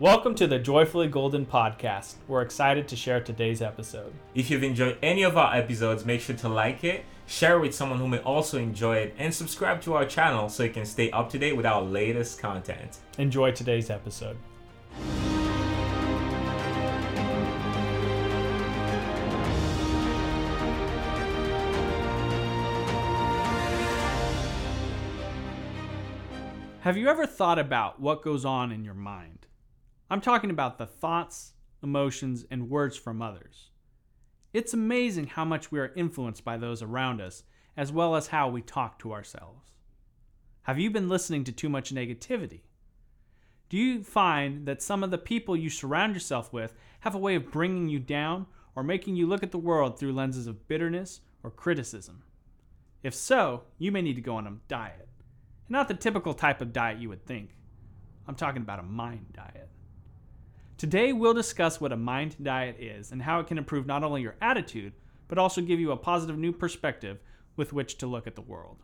Welcome to the Joyfully Golden podcast. We're excited to share today's episode. If you've enjoyed any of our episodes, make sure to like it, share it with someone who may also enjoy it, and subscribe to our channel so you can stay up to date with our latest content. Enjoy today's episode. Have you ever thought about what goes on in your mind? I'm talking about the thoughts, emotions, and words from others. It's amazing how much we are influenced by those around us, as well as how we talk to ourselves. Have you been listening to too much negativity? Do you find that some of the people you surround yourself with have a way of bringing you down or making you look at the world through lenses of bitterness or criticism? If so, you may need to go on a diet. Not the typical type of diet you would think. I'm talking about a mind diet. Today, we'll discuss what a mind diet is and how it can improve not only your attitude, but also give you a positive new perspective with which to look at the world.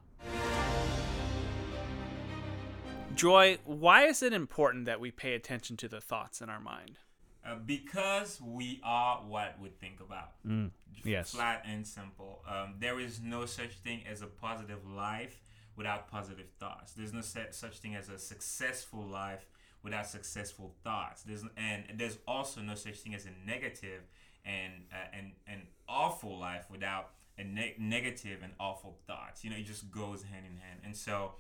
Joy, why is it important that we pay attention to the thoughts in our mind? Uh, because we are what we think about. Mm, yes. Flat and simple. Um, there is no such thing as a positive life without positive thoughts. There's no such thing as a successful life without successful thoughts. There's and there's also no such thing as a negative and uh, and an awful life without a ne- negative and awful thoughts. You know, it just goes hand in hand. And so,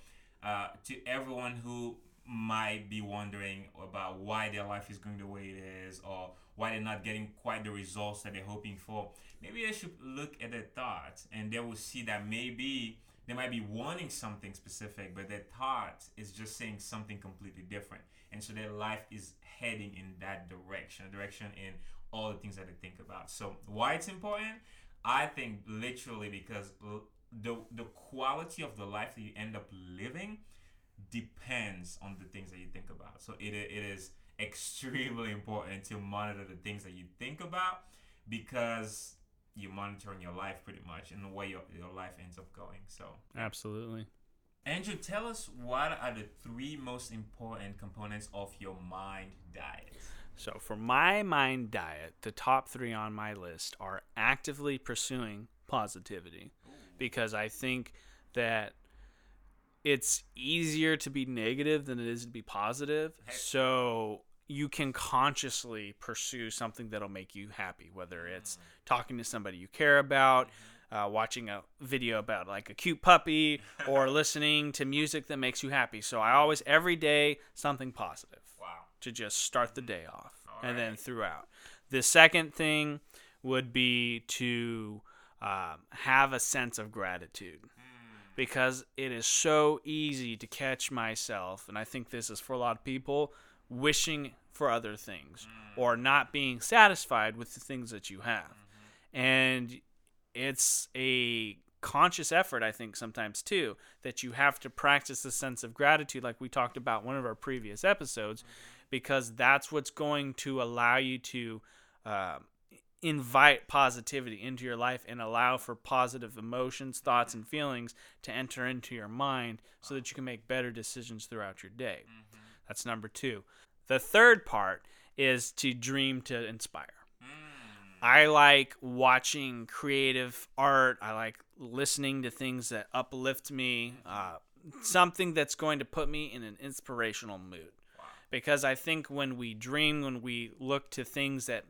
uh, to everyone who might be wondering about why their life is going the way it is, or why they're not getting quite the results that they're hoping for, maybe they should look at their thoughts, and they will see that maybe they might be wanting something specific, but their thought is just saying something completely different. And so their life is heading in that direction, a direction in all the things that they think about. So why it's important? I think literally because the the quality of the life that you end up living depends on the things that you think about. So it, it is extremely important to monitor the things that you think about because you're monitoring your life pretty much and the way your, your life ends up going. So absolutely. Andrew, tell us what are the three most important components of your mind diet? So, for my mind diet, the top three on my list are actively pursuing positivity because I think that it's easier to be negative than it is to be positive. So, you can consciously pursue something that'll make you happy, whether it's talking to somebody you care about, uh, watching a video about like a cute puppy, or listening to music that makes you happy. So I always, every day, something positive. Wow. To just start the day off All and right. then throughout. The second thing would be to um, have a sense of gratitude hmm. because it is so easy to catch myself, and I think this is for a lot of people, wishing for other things or not being satisfied with the things that you have. And it's a conscious effort, I think, sometimes too, that you have to practice the sense of gratitude, like we talked about one of our previous episodes, because that's what's going to allow you to. Uh, invite positivity into your life and allow for positive emotions, thoughts, and feelings to enter into your mind so that you can make better decisions throughout your day. Mm-hmm. That's number two. The third part is to dream to inspire. Mm. I like watching creative art. I like listening to things that uplift me. Uh, something that's going to put me in an inspirational mood. Wow. Because I think when we dream, when we look to things that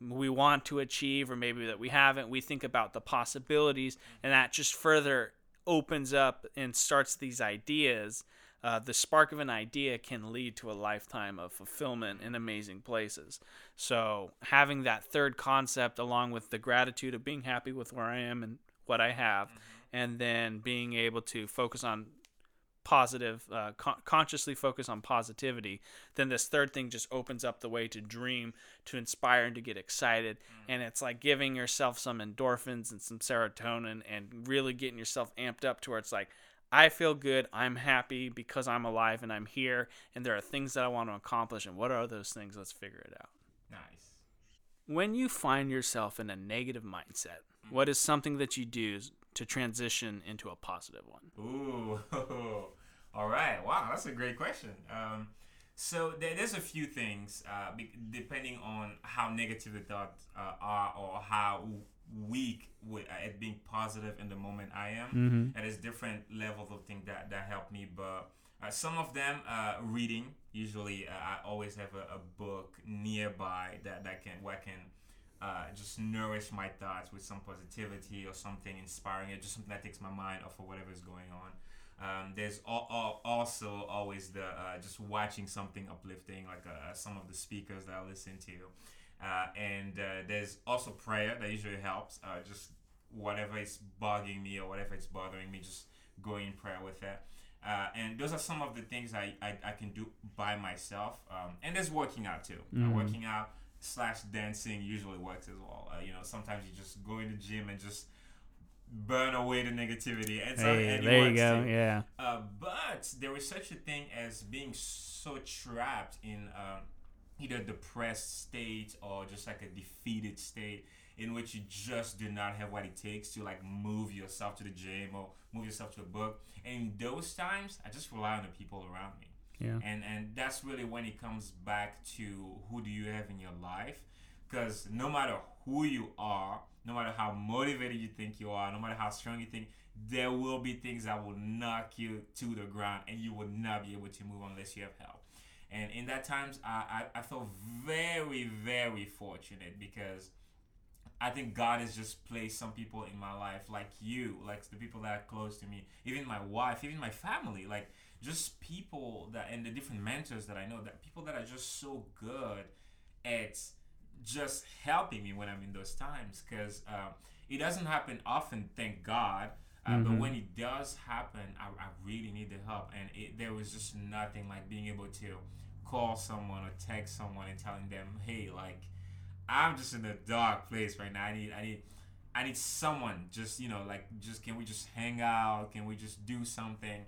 we want to achieve or maybe that we haven't, we think about the possibilities, and that just further opens up and starts these ideas uh, the spark of an idea can lead to a lifetime of fulfillment in amazing places. So, having that third concept, along with the gratitude of being happy with where I am and what I have, mm-hmm. and then being able to focus on positive, uh, con- consciously focus on positivity, then this third thing just opens up the way to dream, to inspire, and to get excited. Mm-hmm. And it's like giving yourself some endorphins and some serotonin and really getting yourself amped up to where it's like, I feel good. I'm happy because I'm alive and I'm here, and there are things that I want to accomplish. And what are those things? Let's figure it out. Nice. When you find yourself in a negative mindset, what is something that you do to transition into a positive one? Ooh, all right. Wow, that's a great question. Um, So there, there's a few things, uh, depending on how negative the thoughts uh, are or how weak with, uh, at being positive in the moment I am. Mm-hmm. And it's different levels of things that, that help me. But uh, some of them, uh, reading. Usually, uh, I always have a, a, book nearby that, that can where I can uh, just nourish my thoughts with some positivity or something inspiring. It just something that takes my mind off of whatever is going on. Um, there's al- al- also always the uh, just watching something uplifting, like uh, some of the speakers that I listen to. Uh, and uh, there's also prayer that usually helps. Uh, just whatever is bugging me or whatever is bothering me, just going in prayer with it. Uh, and those are some of the things I, I, I can do by myself. Um, and there's working out too. Mhm. working out slash dancing usually works as well. you know, sometimes you just go in the gym and just burn away the negativity. And so Hey, and there you go. too. Yeah. Uh, but there is such a thing as being so trapped in um, either depressed state or just like a defeated state in which you just do not have what it takes to like move yourself to the gym or move yourself to a book. And in those times, I just rely on the people around me. Yeah. And and that's really when it comes back to who do you have in your life? Because no matter who you are, no matter how motivated you think you are, no matter how strong you think, there will be things that will knock you to the ground, and you will not be able to move unless you have help. And in that times, I I, I felt very very fortunate because. I think God has just placed some people in my life, like you, like the people that are close to me, even my wife, even my family, like just people that and the different mentors that I know that people that are just so good at just helping me when I'm in those times because um, it doesn't happen often, thank God. Uh, But Mhm. when it does happen, I, I really need the help, and it, there was just nothing like being able to call someone or text someone and telling them, "Hey, like I'm just in a dark place right now. I need, I need, I need someone. Just you know, like, just can we just hang out? Can we just do something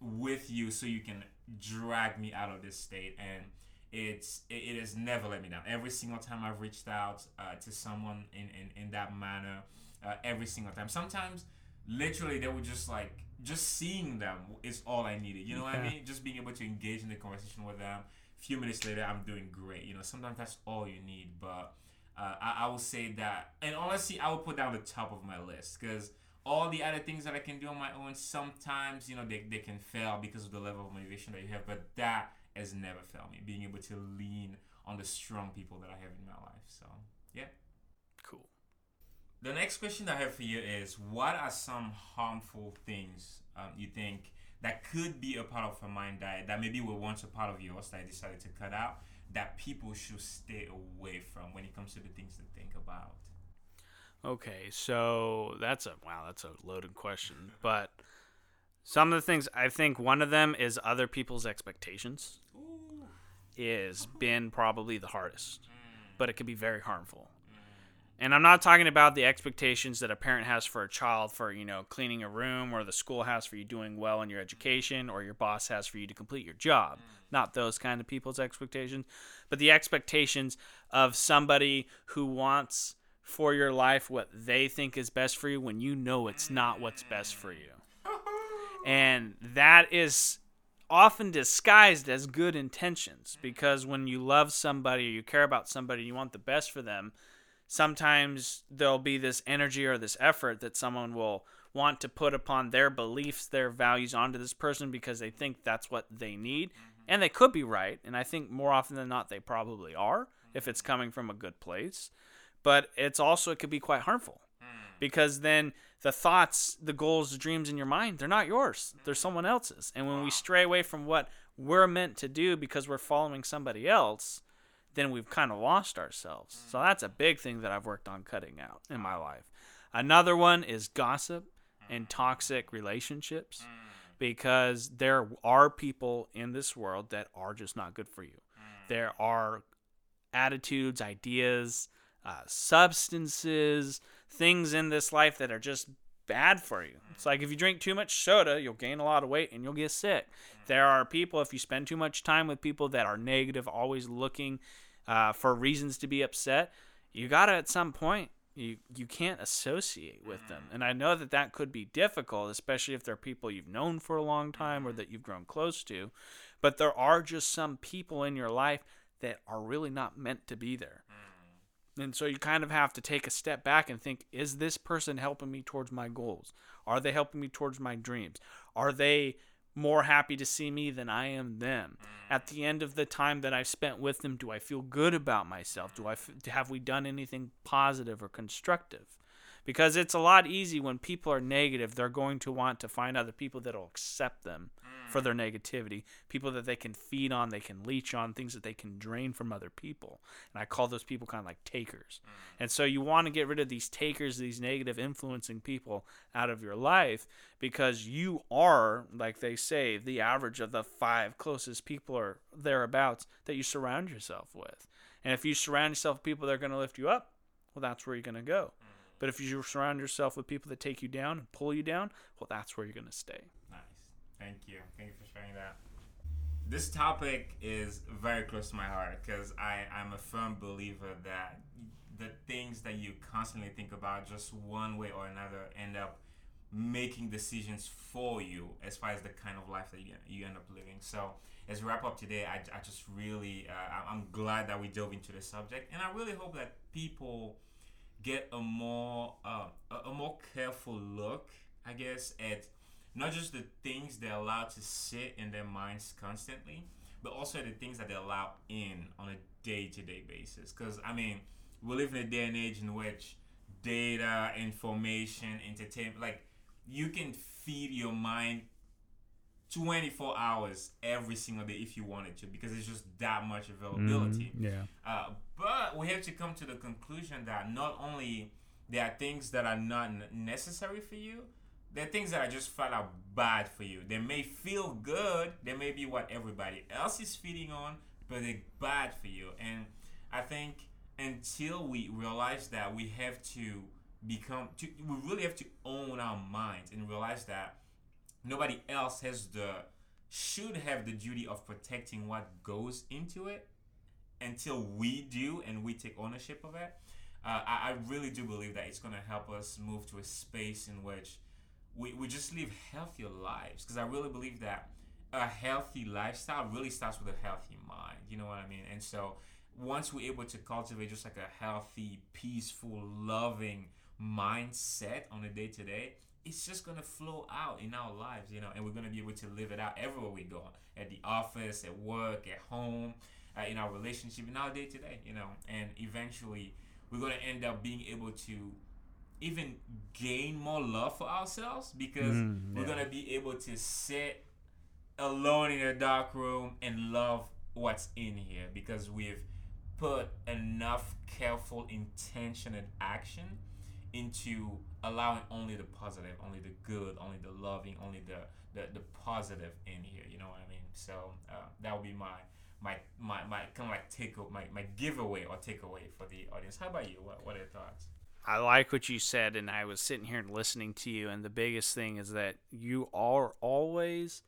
with you so you can drag me out of this state?" And it's it, it has never let me down. Every single time I've reached out uh, to someone in, in, in that manner, uh, every single time. Sometimes, literally, they were just like, just seeing them is all I needed. You know what I mean? Just being able to engage in the conversation with them. A few minutes later, I'm doing great. You know, sometimes that's all you need. But uh, I, I would say that, and honestly, I will put down the top of my list because all the other things that I can do on my own, sometimes, you know, they, they can fail because of the level of motivation that you have. But that has never failed me, being able to lean on the strong people that I have in my life. So, yeah. The next question I have for you is What are some harmful things um, you think that could be a part of a mind diet that maybe were once a part of yours that I decided to cut out that people should stay away from when it comes to the things to think about? Okay, so that's a wow, that's a loaded question. But some of the things I think one of them is other people's expectations Ooh. is been probably the hardest, but it can be very harmful. And I'm not talking about the expectations that a parent has for a child for, you know, cleaning a room or the school has for you doing well in your education or your boss has for you to complete your job. Mm. Not those kind of people's expectations, but the expectations of somebody who wants for your life what they think is best for you when you know it's not what's best for you. And that is often disguised as good intentions because when you love somebody or you care about somebody, you want the best for them. Sometimes there'll be this energy or this effort that someone will want to put upon their beliefs, their values onto this person because they think that's what they need. Mm-hmm. And they could be right. And I think more often than not, they probably are if it's coming from a good place. But it's also, it could be quite harmful mm. because then the thoughts, the goals, the dreams in your mind, they're not yours. They're mm-hmm. someone else's. And when we stray away from what we're meant to do because we're following somebody else, then we've kind of lost ourselves. So mm. that's a big thing that I've worked on cutting out in my life. Another one is gossip and mm. toxic relationships mm. because there are people in this world that are just not good for you. There are attitudes, ideas, uh, substances, things in this life that are just bad for you. It's like if you drink too much soda, you'll gain a lot of weight and you'll get sick. There are people, if you spend too much time with people that are negative, always looking uh, for reasons to be upset, you gotta at some point you you can't associate with mm-hmm. them. And I know that that could be difficult, especially if they're people you've known for a long time or mm-hmm. that you've grown close to. But there are just some people in your life that are really not meant to be there. Mm-hmm. And so you kind of have to take a step back and think is this person helping me towards my goals? Are they helping me towards my dreams? Are they more happy to see me than I am them? Mm. At the end of the time that I've spent with them, do I feel good about myself? Do I f- have we done anything positive or constructive? Because it's a lot easy when people are negative, they're going to want to find other people that'll accept them for their negativity, people that they can feed on, they can leech on, things that they can drain from other people. And I call those people kind of like takers. Mm. And so you want to get rid of these takers, these negative influencing people out of your life because you are, like they say, the average of the five closest people or thereabouts that you surround yourself with. And if you surround yourself with people that are going to lift you up, well, that's where you're going to go. Mm. But if you surround yourself with people that take you down and pull you down, well, that's where you're going to stay. Thank you. Thank you for sharing that. This topic is very close to my heart because I I'm a firm believer that the things that you constantly think about just one way or another end up making decisions for you as far as the kind of life that you, you end up living. So as we wrap up today, I, I just really uh, I'm glad that we dove into this subject, and I really hope that people get a more uh, a more careful look, I guess, at not just the things they're allowed to sit in their minds constantly, but also the things that they allow in on a day to day basis. Because I mean, we live in a day and age in which data, information, entertainment, like you can feed your mind 24 hours every single day if you wanted to because it's just that much availability. yeah. Uh, but we have to come to the conclusion that not only there are things that are not necessary for you, there are things that are just flat out bad for you. They may feel good, they may be what everybody else is feeding on, but they're bad for you. And I think until we realize that we have to become, to, we really have to own our minds and realize that nobody else has the should have the duty of protecting what goes into it until we do and we take ownership of it. Uh, I, I really do believe that it's going to help us move to a space in which we, we just live healthier lives because I really believe that a healthy lifestyle really starts with a healthy mind. You know what I mean? And so once we're able to cultivate just like a healthy, peaceful, loving mindset on a day to day, it's just gonna flow out in our lives, you know, and we're gonna be able to live it out everywhere we go at the office, at work, at home, uh, in our relationship, in our day to day, you know, and eventually we're gonna end up being able to even gain more love for ourselves because Mm, we're gonna be able to sit alone in a dark room and love what's in here because we've put enough careful intention and action into allowing only the positive, only the good, only the loving, only the the, the positive in here. You know what I mean? So uh, that would be my my my, my kind of like take my, my giveaway or takeaway for the audience. How about you? What what are your thoughts? I like what you said, and I was sitting here and listening to you. And the biggest thing is that you are always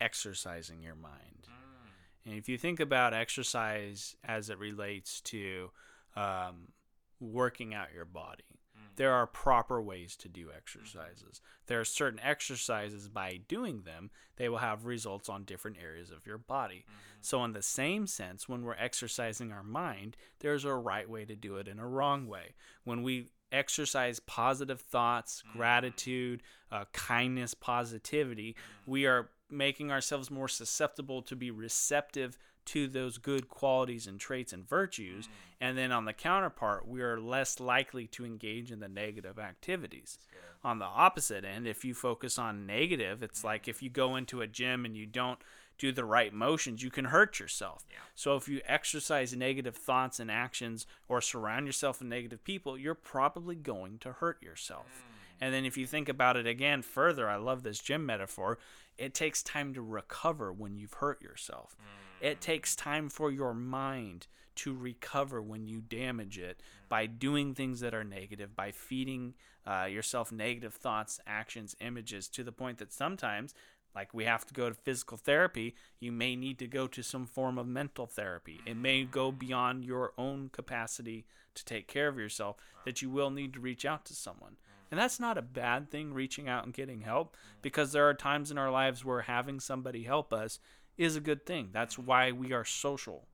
exercising your mind. Mm. And if you think about exercise as it relates to um, working out your body, mm. there are proper ways to do mm-hmm. exercises. There are certain exercises, by doing them, they will have results on different areas of your body. Mm-hmm. So, in the same sense, when we're exercising our mind, there's a right way to do it and a wrong way. When we exercise positive thoughts, mm-hmm. gratitude, uh, kindness, positivity, mm-hmm. we are making ourselves more susceptible to be receptive to those good qualities and traits and virtues. Mm. And then on the counterpart, we are less likely to engage in the negative activities. On the opposite end, if you focus on negative, it's mm-hmm. like if you go into a gym and you don't do the right motions, you can hurt yourself. So if you exercise negative thoughts and actions or surround yourself with negative people, you're probably going to hurt yourself. Mm. And then if you think about it again further, I love this gym metaphor. It takes time to recover when you've hurt yourself. It mm. takes time for your mind to recover when you damage it mm. by doing things that are negative, by feeding uh, yourself negative thoughts, actions, images to the point that sometimes, like we have to go to physical therapy, you may need to go to some form of mental therapy. It may go beyond your own capacity to take care of yourself, that you will need to reach out to someone. And that's not a bad thing, reaching out and getting help, because there are times in our lives where having somebody help us is a good thing. That's why we are social.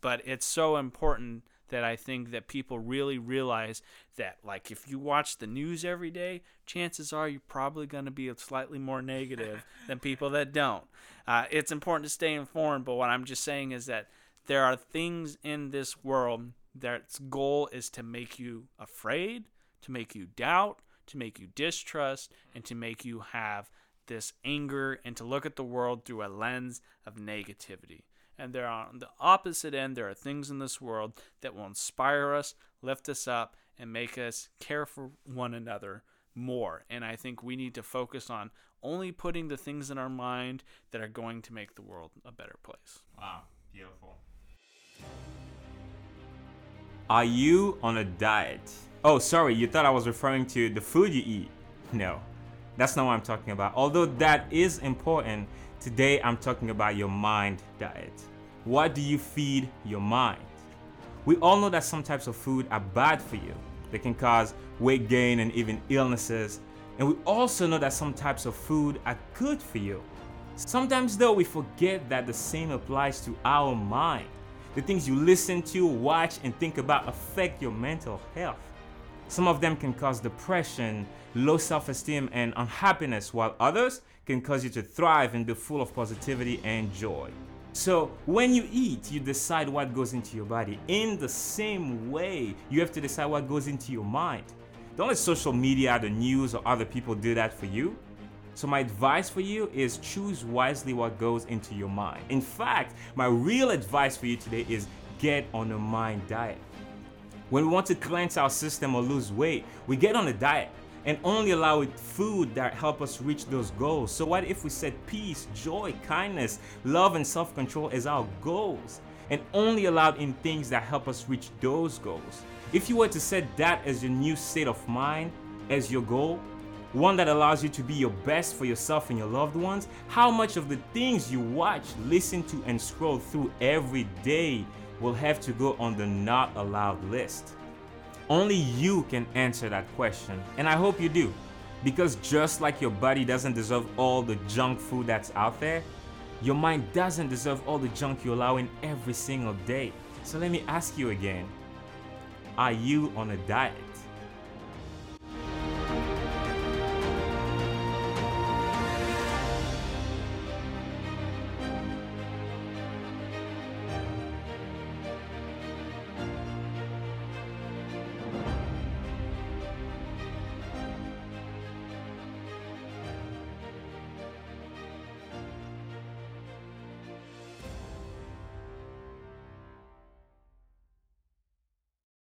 But it's so important that I think that people really realize that like if you watch the news every day, chances are you're probably going to be slightly more negative than people that don't. Uh, it's important to stay informed, but what I'm just saying is that there are things in this world that's goal is to make you afraid, to make you doubt, to make you distrust, and to make you have this anger and to look at the world through a lens of negativity. And there on the opposite end, there are things in this world that will inspire us, lift us up, and make us care for one another more. And I think we need to focus on only putting the things in our mind that are going to make the world a better place. Wow, beautiful. Are you on a diet? Oh, sorry, you thought I was referring to the food you eat. No, that's not what I'm talking about. Although that is important, today I'm talking about your mind diet. What do you feed your mind? We all know that some types of food are bad for you. They can cause weight gain and even illnesses. And we also know that some types of food are good for you. Sometimes, though, we forget that the same applies to our mind. The things you listen to, watch, and think about affect your mental health. Some of them can cause depression, low self esteem, and unhappiness, while others can cause you to thrive and be full of positivity and joy. So, when you eat, you decide what goes into your body. In the same way, you have to decide what goes into your mind. Don't let social media, the news, or other people do that for you. So, my advice for you is choose wisely what goes into your mind. In fact, my real advice for you today is get on a mind diet. When we want to cleanse our system or lose weight, we get on a diet and only allow it food that help us reach those goals. So what if we set peace, joy, kindness, love and self-control as our goals and only allowed in things that help us reach those goals? If you were to set that as your new state of mind, as your goal, one that allows you to be your best for yourself and your loved ones, how much of the things you watch, listen to, and scroll through every day will have to go on the not allowed list? Only you can answer that question, and I hope you do. Because just like your body doesn't deserve all the junk food that's out there, your mind doesn't deserve all the junk you allow in every single day. So let me ask you again Are you on a diet?